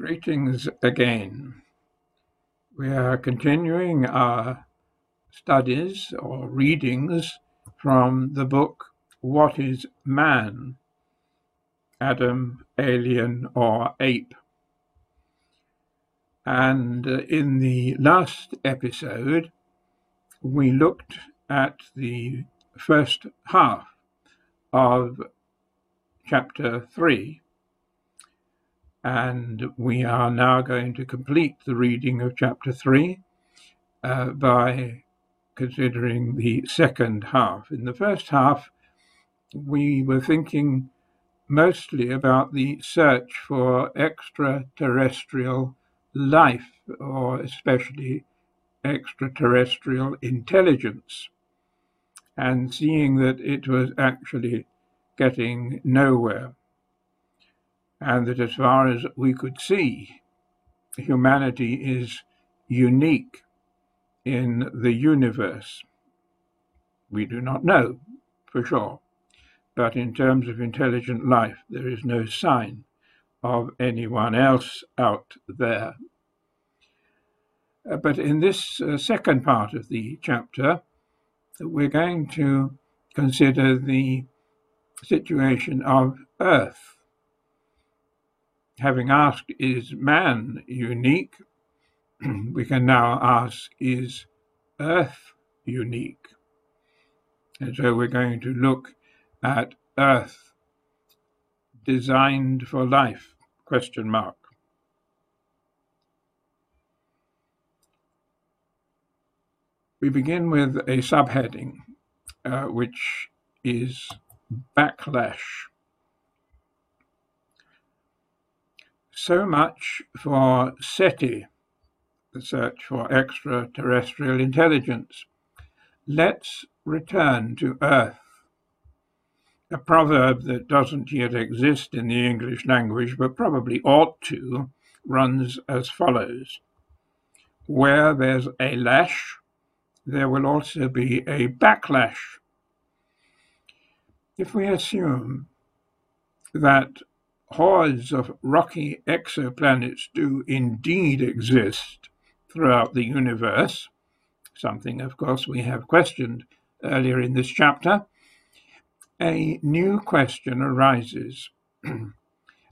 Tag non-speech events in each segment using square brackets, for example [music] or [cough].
Greetings again. We are continuing our studies or readings from the book What is Man? Adam, Alien, or Ape? And in the last episode, we looked at the first half of chapter 3 and we are now going to complete the reading of chapter 3 uh, by considering the second half. In the first half, we were thinking mostly about the search for extraterrestrial life, or especially extraterrestrial intelligence, and seeing that it was actually getting nowhere and that as far as we could see, humanity is unique in the universe. We do not know for sure, but in terms of intelligent life, there is no sign of anyone else out there. Uh, but in this uh, second part of the chapter, we're going to consider the situation of Earth having asked, is man unique? [clears throat] we can now ask, is Earth unique? And so we're going to look at Earth designed for life, question mark. We begin with a subheading, uh, which is backlash. So much for SETI, the search for extraterrestrial intelligence. Let's return to Earth. A proverb that doesn't yet exist in the English language, but probably ought to, runs as follows Where there's a lash, there will also be a backlash. If we assume that hordes of rocky exoplanets do indeed exist throughout the universe, something, of course, we have questioned earlier in this chapter, a new question arises. [clears throat]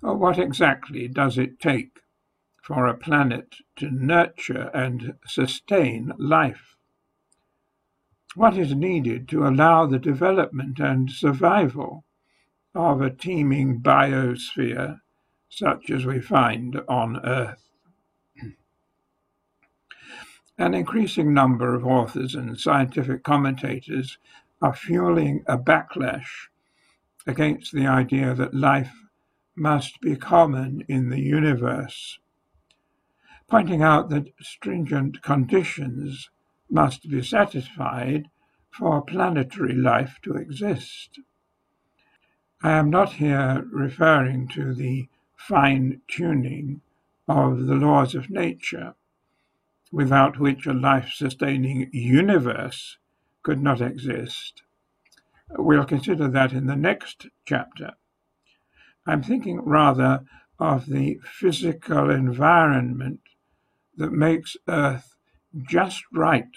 Oh, what exactly does it take for a planet to nurture and sustain life? What is needed to allow the development and survival of a teeming biosphere such as we find on Earth. An increasing number of authors and scientific commentators are fueling a backlash against the idea that life must be common in the universe, pointing out that stringent conditions must be satisfied for planetary life to exist. I am not here referring to the fine tuning of the laws of nature, without which a life sustaining universe could not exist. We'll consider that in the next chapter. I'm thinking rather of the physical environment that makes Earth just right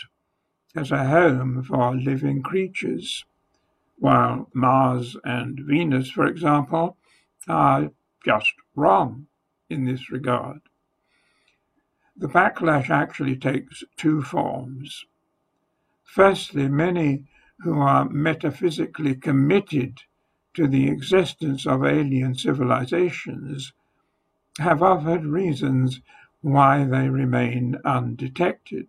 as a home for living creatures while Mars and Venus, for example, are just wrong in this regard. The backlash actually takes two forms. Firstly, many who are metaphysically committed to the existence of alien civilizations have offered reasons why they remain undetected.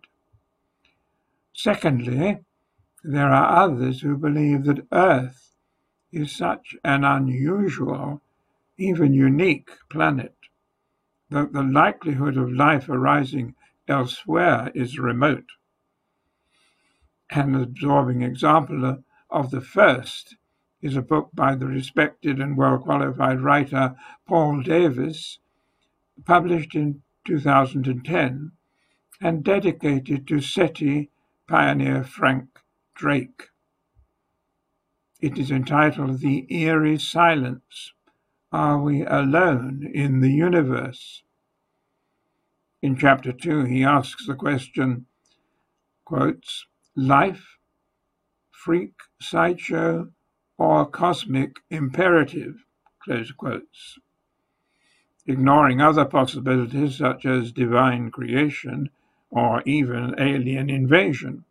Secondly, there are others who believe that Earth is such an unusual, even unique planet that the likelihood of life arising elsewhere is remote. An absorbing example of the first is a book by the respected and well qualified writer Paul Davies, published in 2010 and dedicated to SETI pioneer Frank Drake. It is entitled The Eerie Silence Are We Alone in the Universe? In chapter 2, he asks the question, quotes, life, freak, sideshow, or cosmic imperative, close quotes. Ignoring other possibilities such as divine creation or even alien invasion,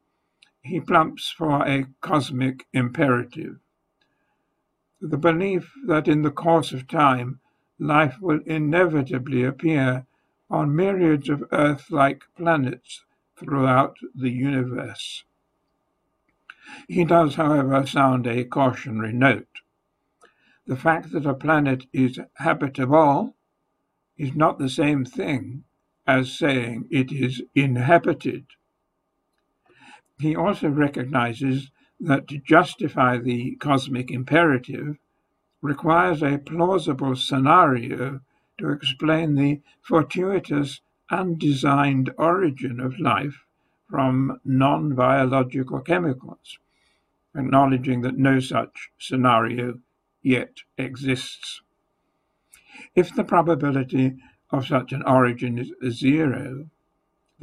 he plumps for a cosmic imperative. The belief that in the course of time life will inevitably appear on myriads of Earth like planets throughout the universe. He does, however, sound a cautionary note. The fact that a planet is habitable is not the same thing as saying it is inhabited. He also recognizes that to justify the cosmic imperative requires a plausible scenario to explain the fortuitous undesigned origin of life from non biological chemicals, acknowledging that no such scenario yet exists. If the probability of such an origin is zero,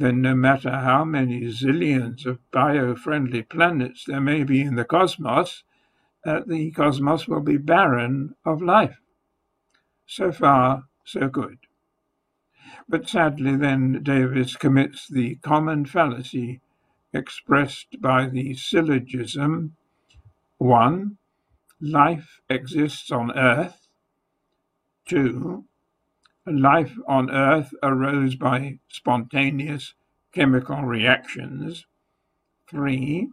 then no matter how many zillions of bio-friendly planets there may be in the cosmos, uh, the cosmos will be barren of life. So far, so good. But sadly, then, Davies commits the common fallacy expressed by the syllogism 1. Life exists on Earth. 2. Life on Earth arose by spontaneous chemical reactions. 3.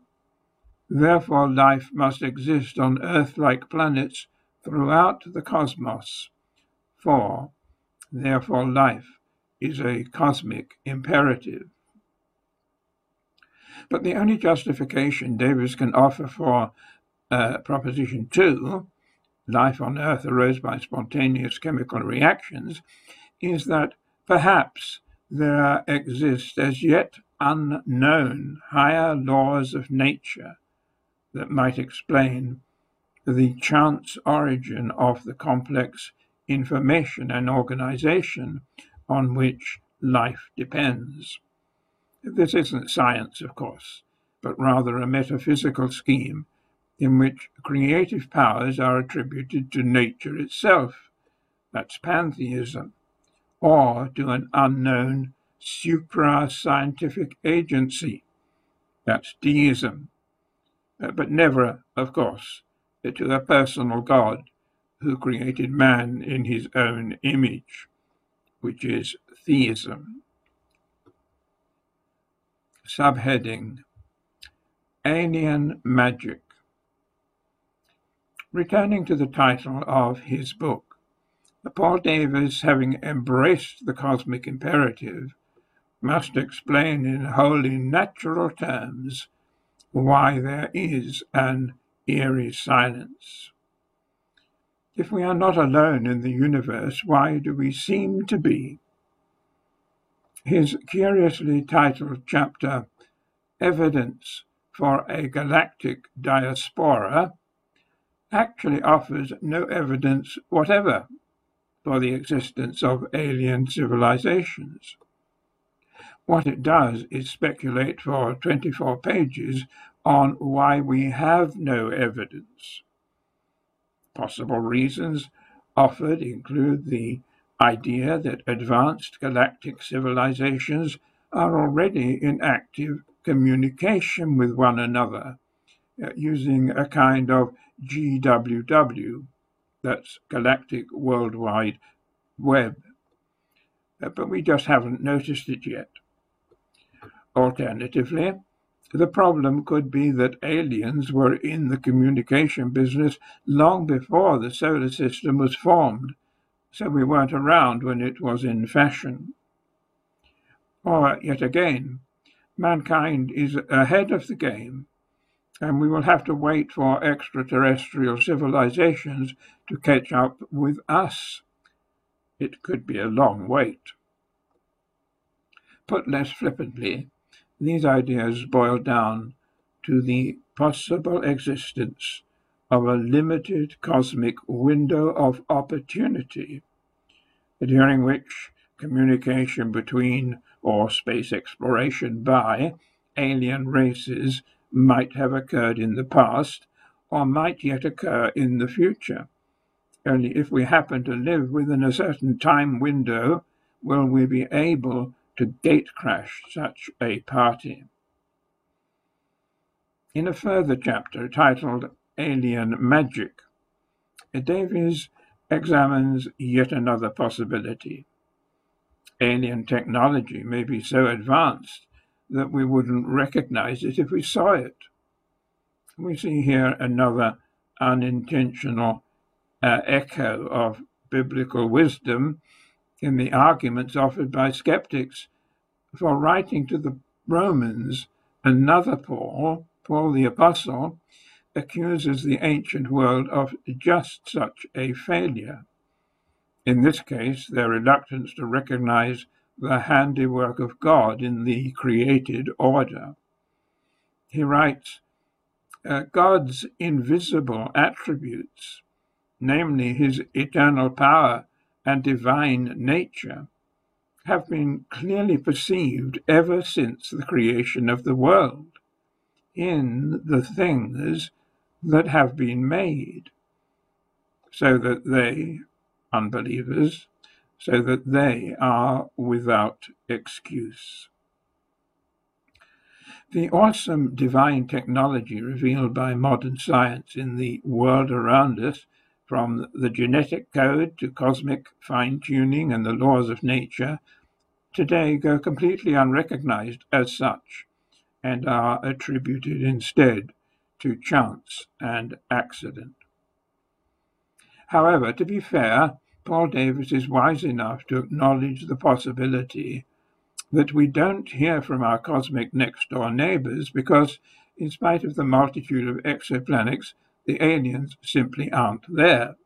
Therefore, life must exist on Earth like planets throughout the cosmos. 4. Therefore, life is a cosmic imperative. But the only justification Davies can offer for uh, Proposition 2, life on Earth arose by spontaneous chemical reactions, is that perhaps there exist as yet unknown higher laws of nature that might explain the chance origin of the complex information and organization on which life depends. This isn't science, of course, but rather a metaphysical scheme in which creative powers are attributed to nature itself. That's pantheism, or to an unknown supra scientific agency. That's deism. Uh, but never, of course, to a personal God who created man in his own image, which is theism. Subheading Alien Magic. Returning to the title of his book, Paul Davies, having embraced the cosmic imperative, must explain in wholly natural terms why there is an eerie silence. If we are not alone in the universe, why do we seem to be? His curiously titled chapter, Evidence for a Galactic Diaspora, actually offers no evidence whatever for the existence of alien civilizations. What it does is speculate for 24 pages on why we have no evidence. Possible reasons offered include the idea that advanced galactic civilizations are already in active communication with one another uh, using a kind of GWW, that's Galactic Worldwide Web, uh, but we just haven't noticed it yet. Alternatively, the problem could be that aliens were in the communication business long before the solar system was formed, so we weren't around when it was in fashion. Or, yet again, mankind is ahead of the game, and we will have to wait for extraterrestrial civilizations to catch up with us. It could be a long wait. Put less flippantly, these ideas boil down to the possible existence of a limited cosmic window of opportunity, during which communication between or space exploration by alien races might have occurred in the past or might yet occur in the future. Only if we happen to live within a certain time window will we be able to gate crash such a party. In a further chapter titled Alien Magic, Davies examines yet another possibility. Alien technology may be so advanced that we wouldn't recognize it if we saw it. We see here another unintentional uh, echo of biblical wisdom in the arguments offered by skeptics for writing to the Romans. Another Paul, Paul the Apostle, accuses the ancient world of just such a failure. In this case, their reluctance to recognize the handiwork of God in the created order. He writes, uh, God's invisible attributes, namely his eternal power and divine nature, have been clearly perceived ever since the creation of the world in the things that have been made, so that they, unbelievers, so that they are without excuse. The awesome divine technology revealed by modern science in the world around us, from the genetic code to cosmic fine tuning and the laws of nature, today go completely unrecognized as such and are attributed instead to chance and accident. However, to be fair, Paul Davies is wise enough to acknowledge the possibility that we don't hear from our cosmic next door neighbors because, in spite of the multitude of exoplanets, the aliens simply aren't there.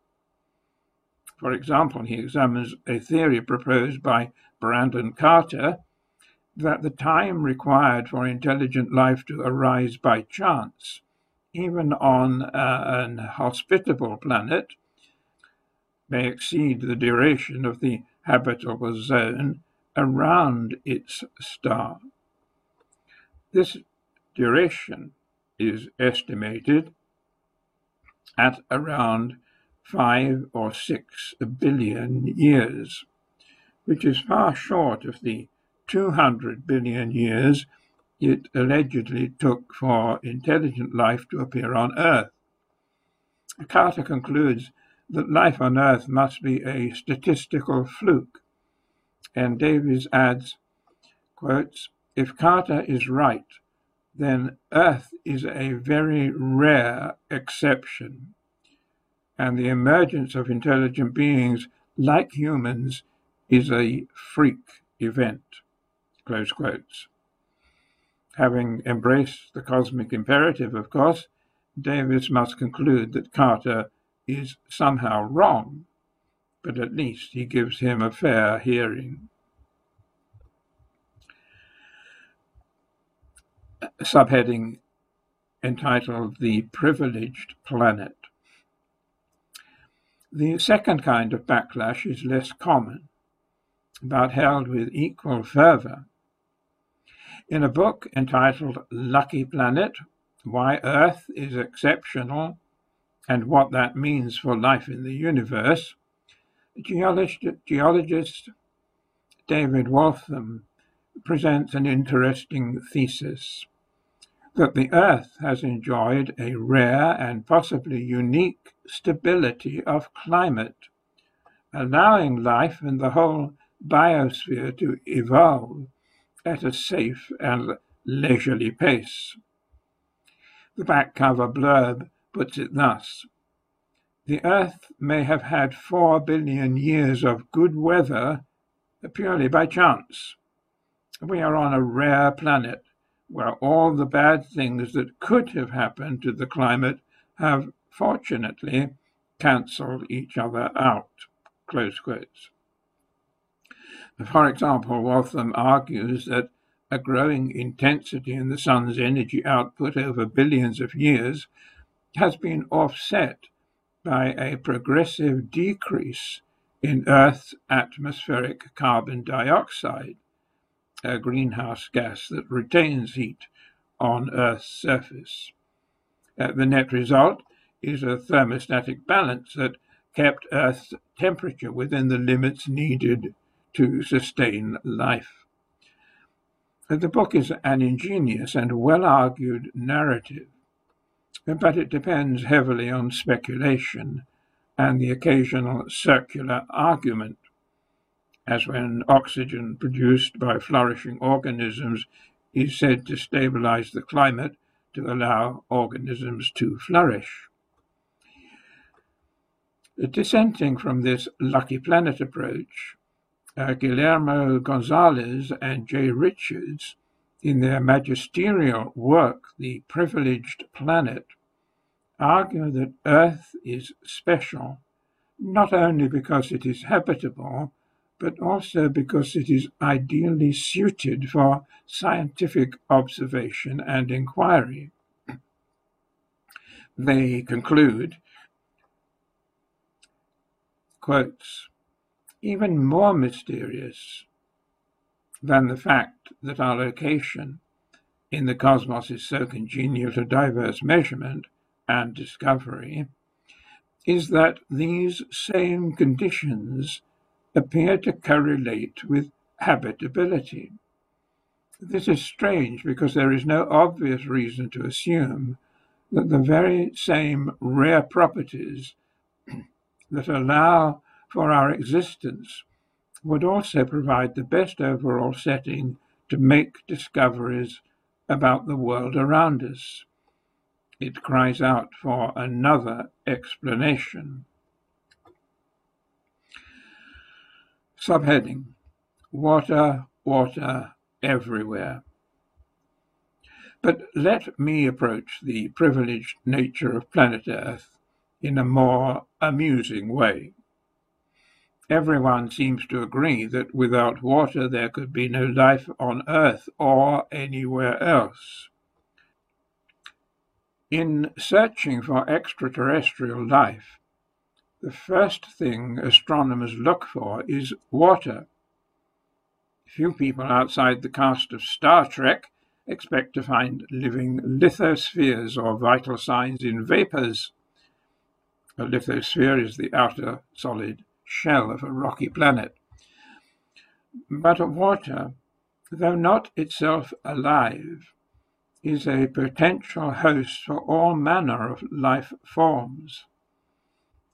For example, he examines a theory proposed by Brandon Carter that the time required for intelligent life to arise by chance, even on uh, an hospitable planet, may exceed the duration of the habitable zone around its star. This duration is estimated at around five or six billion years, which is far short of the 200 billion years it allegedly took for intelligent life to appear on Earth. Carter concludes that life on Earth must be a statistical fluke. And Davies adds, quotes, if Carter is right, then Earth is a very rare exception, and the emergence of intelligent beings like humans is a freak event. Close quotes. Having embraced the cosmic imperative, of course, Davies must conclude that Carter is somehow wrong, but at least he gives him a fair hearing. Subheading entitled The Privileged Planet. The second kind of backlash is less common, but held with equal fervor. In a book entitled Lucky Planet Why Earth is Exceptional and what that means for life in the universe, geologist, geologist David Waltham presents an interesting thesis that the Earth has enjoyed a rare and possibly unique stability of climate, allowing life and the whole biosphere to evolve at a safe and leisurely pace. The back cover blurb puts it thus The Earth may have had four billion years of good weather uh, purely by chance. We are on a rare planet where all the bad things that could have happened to the climate have fortunately cancelled each other out. Close quotes. For example, Waltham argues that a growing intensity in the sun's energy output over billions of years has been offset by a progressive decrease in Earth's atmospheric carbon dioxide, a greenhouse gas that retains heat on Earth's surface. Uh, the net result is a thermostatic balance that kept Earth's temperature within the limits needed to sustain life. Uh, the book is an ingenious and well argued narrative, but it depends heavily on speculation and the occasional circular argument, as when oxygen produced by flourishing organisms is said to stabilize the climate to allow organisms to flourish. Dissenting from this lucky planet approach, uh, Guillermo Gonzalez and Jay Richards, in their magisterial work, The Privileged Planet, argue that Earth is special not only because it is habitable, but also because it is ideally suited for scientific observation and inquiry. They conclude, quotes, even more mysterious than the fact that our location in the cosmos is so congenial to diverse measurement and discovery is that these same conditions appear to correlate with habitability. This is strange because there is no obvious reason to assume that the very same rare properties [clears throat] that allow for our existence would also provide the best overall setting to make discoveries about the world around us. It cries out for another explanation. Subheading Water, water everywhere. But let me approach the privileged nature of planet Earth in a more amusing way. Everyone seems to agree that without water there could be no life on Earth or anywhere else. In searching for extraterrestrial life, the first thing astronomers look for is water. Few people outside the cast of Star Trek expect to find living lithospheres or vital signs in vapors. A lithosphere is the outer solid shell of a rocky planet. But water, though not itself alive, is a potential host for all manner of life forms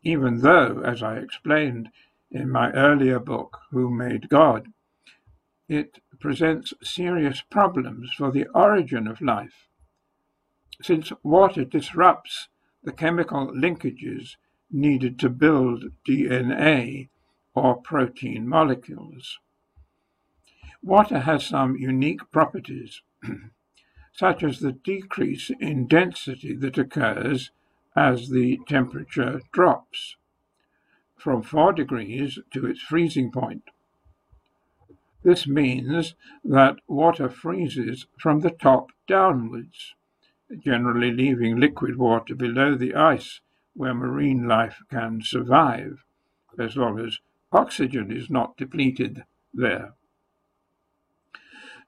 even though, as I explained in my earlier book, Who Made God, it presents serious problems for the origin of life, since water disrupts the chemical linkages needed to build DNA or protein molecules. Water has some unique properties, [clears throat] such as the decrease in density that occurs as the temperature drops from 4 degrees to its freezing point. This means that water freezes from the top downwards, generally leaving liquid water below the ice where marine life can survive, as long as oxygen is not depleted there.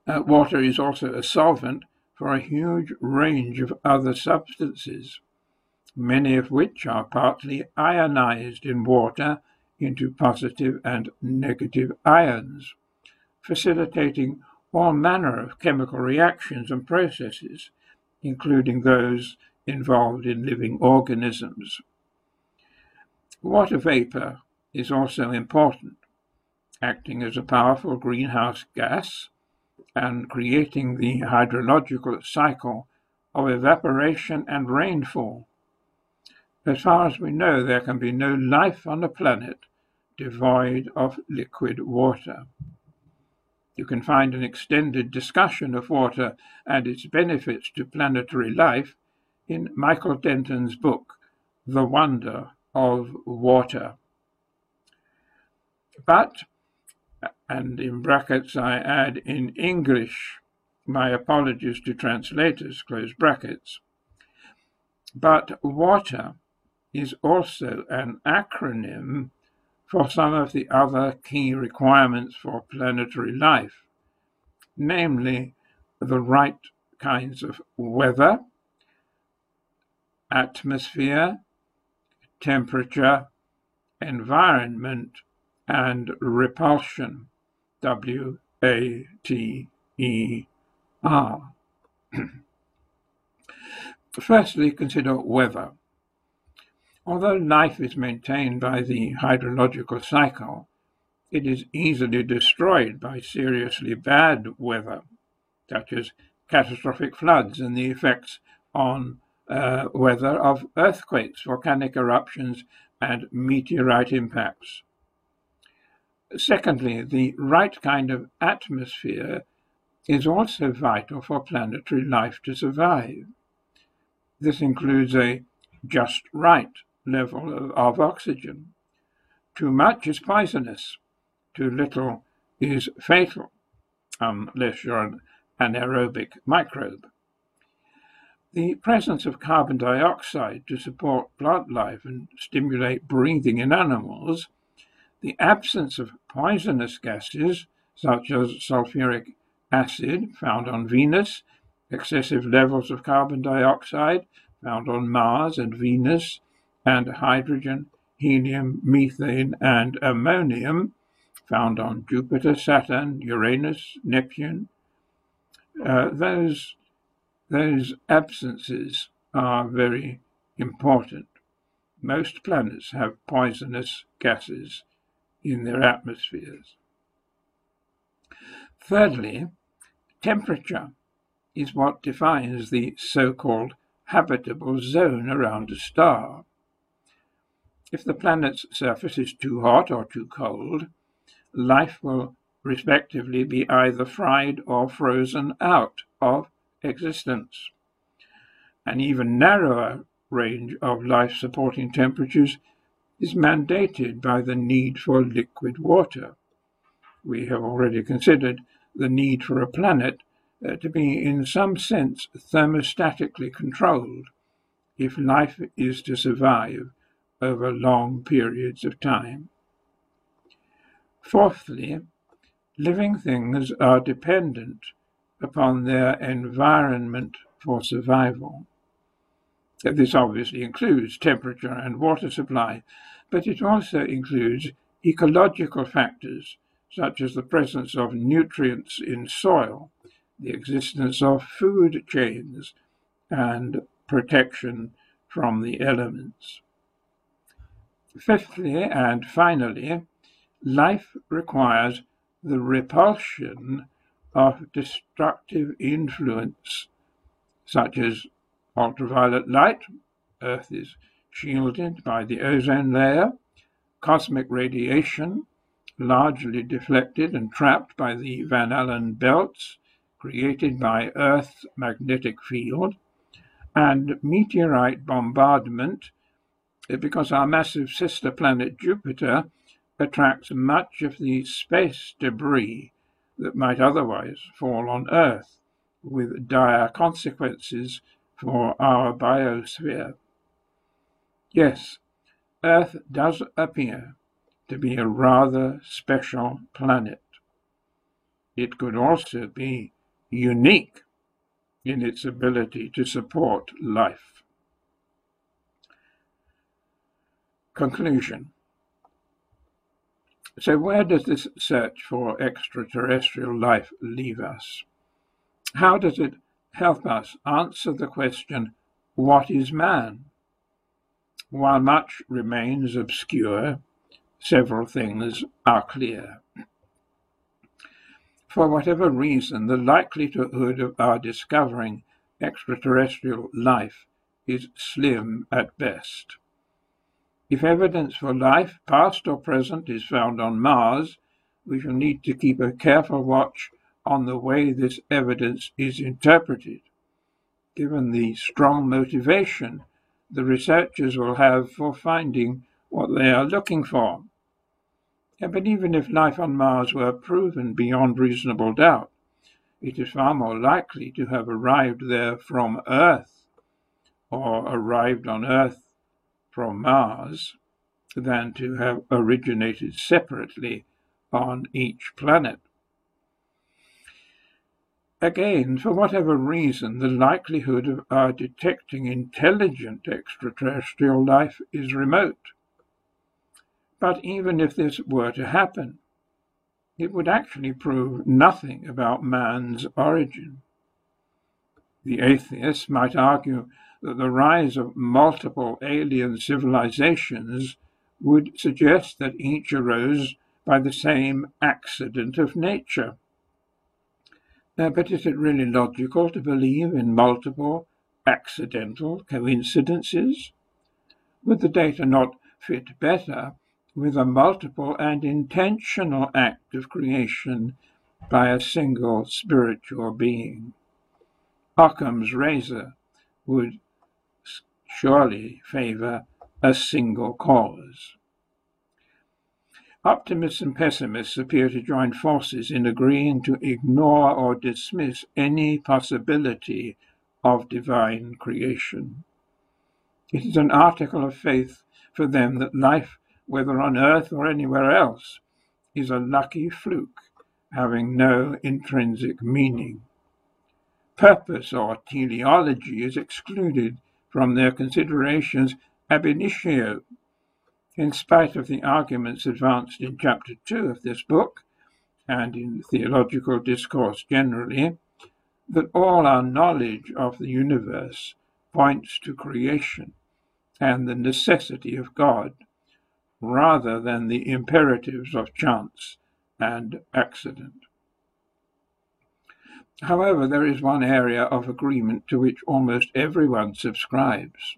Uh, water is also a solvent for a huge range of other substances many of which are partly ionized in water into positive and negative ions, facilitating all manner of chemical reactions and processes, including those involved in living organisms. Water vapor is also important, acting as a powerful greenhouse gas and creating the hydrological cycle of evaporation and rainfall as far as we know, there can be no life on a planet devoid of liquid water. You can find an extended discussion of water and its benefits to planetary life in Michael Denton's book, The Wonder of Water. But, and in brackets I add in English, my apologies to translators, close brackets, but water is also an acronym for some of the other key requirements for planetary life, namely the right kinds of weather, atmosphere, temperature, environment, and repulsion. W A T E R. [clears throat] Firstly, consider weather. Although life is maintained by the hydrological cycle, it is easily destroyed by seriously bad weather, such as catastrophic floods and the effects on uh, weather of earthquakes, volcanic eruptions, and meteorite impacts. Secondly, the right kind of atmosphere is also vital for planetary life to survive. This includes a just right level of, of oxygen. Too much is poisonous, too little is fatal, unless you're an anaerobic microbe. The presence of carbon dioxide to support plant life and stimulate breathing in animals, the absence of poisonous gases such as sulfuric acid found on Venus, excessive levels of carbon dioxide found on Mars and Venus, and hydrogen, helium, methane, and ammonium found on Jupiter, Saturn, Uranus, Neptune. Uh, those, those absences are very important. Most planets have poisonous gases in their atmospheres. Thirdly, temperature is what defines the so-called habitable zone around a star. If the planet's surface is too hot or too cold, life will respectively be either fried or frozen out of existence. An even narrower range of life supporting temperatures is mandated by the need for liquid water. We have already considered the need for a planet uh, to be, in some sense, thermostatically controlled if life is to survive over long periods of time. Fourthly, living things are dependent upon their environment for survival. This obviously includes temperature and water supply, but it also includes ecological factors such as the presence of nutrients in soil, the existence of food chains, and protection from the elements. Fifthly and finally, life requires the repulsion of destructive influence, such as ultraviolet light, Earth is shielded by the ozone layer, cosmic radiation, largely deflected and trapped by the Van Allen belts created by Earth's magnetic field, and meteorite bombardment eh, because our massive sister planet Jupiter attracts much of the space debris that might otherwise fall on Earth, with dire consequences for our biosphere. Yes, Earth does appear to be a rather special planet. It could also be unique in its ability to support life. Conclusion So, where does this search for extraterrestrial life leave us? How does it help us answer the question, What is man? While much remains obscure, several things are clear. For whatever reason, the likelihood of our discovering extraterrestrial life is slim at best. If evidence for life, past or present, is found on Mars, we shall need to keep a careful watch on the way this evidence is interpreted, given the strong motivation the researchers will have for finding what they are looking for. Yeah, but even if life on Mars were proven beyond reasonable doubt, it is far more likely to have arrived there from Earth or arrived on Earth from Mars than to have originated separately on each planet. Again, for whatever reason, the likelihood of our detecting intelligent extraterrestrial life is remote. But even if this were to happen, it would actually prove nothing about man's origin. The atheist might argue that the rise of multiple alien civilizations would suggest that each arose by the same accident of nature. Now, but is it really logical to believe in multiple accidental coincidences? Would the data not fit better with a multiple and intentional act of creation by a single spiritual being? Occam's razor would surely favor a single cause. Optimists and pessimists appear to join forces in agreeing to ignore or dismiss any possibility of divine creation. It is an article of faith for them that life, whether on earth or anywhere else, is a lucky fluke having no intrinsic meaning. Purpose or teleology is excluded from their considerations ab initio in spite of the arguments advanced in chapter 2 of this book, and in theological discourse generally, that all our knowledge of the universe points to creation and the necessity of God, rather than the imperatives of chance and accident. However, there is one area of agreement to which almost everyone subscribes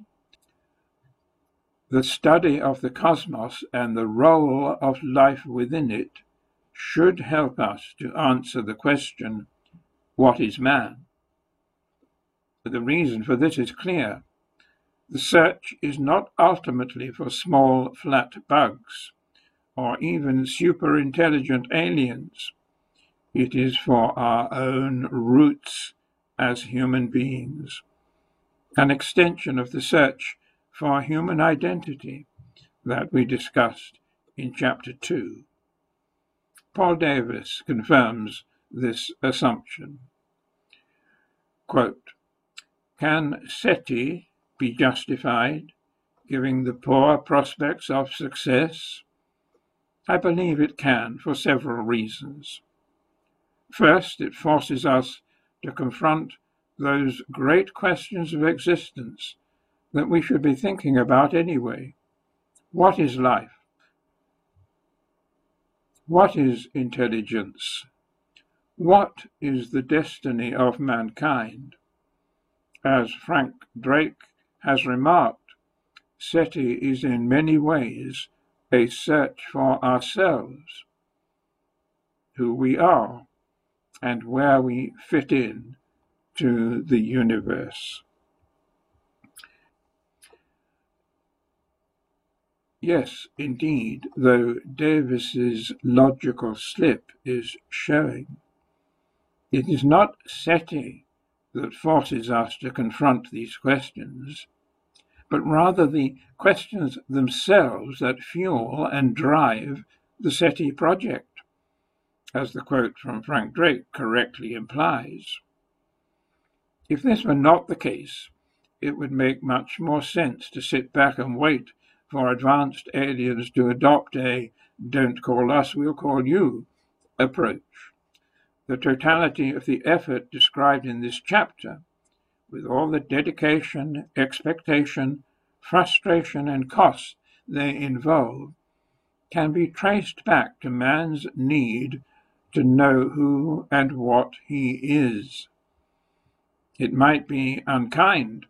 the study of the cosmos and the role of life within it should help us to answer the question, what is man? The reason for this is clear. The search is not ultimately for small flat bugs or even super intelligent aliens. It is for our own roots as human beings. An extension of the search for human identity that we discussed in chapter 2. Paul Davies confirms this assumption. Quote, Can SETI be justified, giving the poor prospects of success? I believe it can for several reasons. First, it forces us to confront those great questions of existence that we should be thinking about anyway. What is life? What is intelligence? What is the destiny of mankind? As Frank Drake has remarked, SETI is in many ways a search for ourselves, who we are, and where we fit in to the universe. Yes, indeed, though Davies's logical slip is showing. It is not SETI that forces us to confront these questions, but rather the questions themselves that fuel and drive the SETI project, as the quote from Frank Drake correctly implies. If this were not the case, it would make much more sense to sit back and wait for advanced aliens to adopt a don't call us, we'll call you approach. The totality of the effort described in this chapter, with all the dedication, expectation, frustration, and cost they involve, can be traced back to man's need to know who and what he is. It might be unkind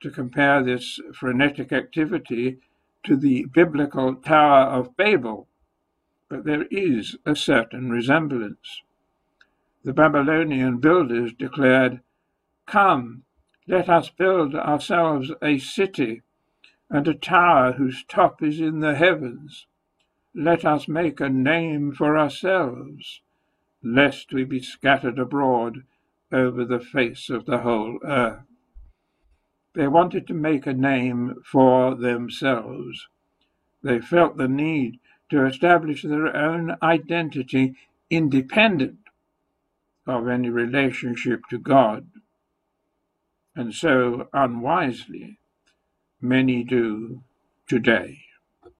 to compare this frenetic activity to the biblical Tower of Babel, but there is a certain resemblance. The Babylonian builders declared, Come, let us build ourselves a city and a tower whose top is in the heavens. Let us make a name for ourselves, lest we be scattered abroad over the face of the whole earth. They wanted to make a name for themselves, They felt the need to establish their own identity independent of any relationship to God. And so, unwisely, many do today.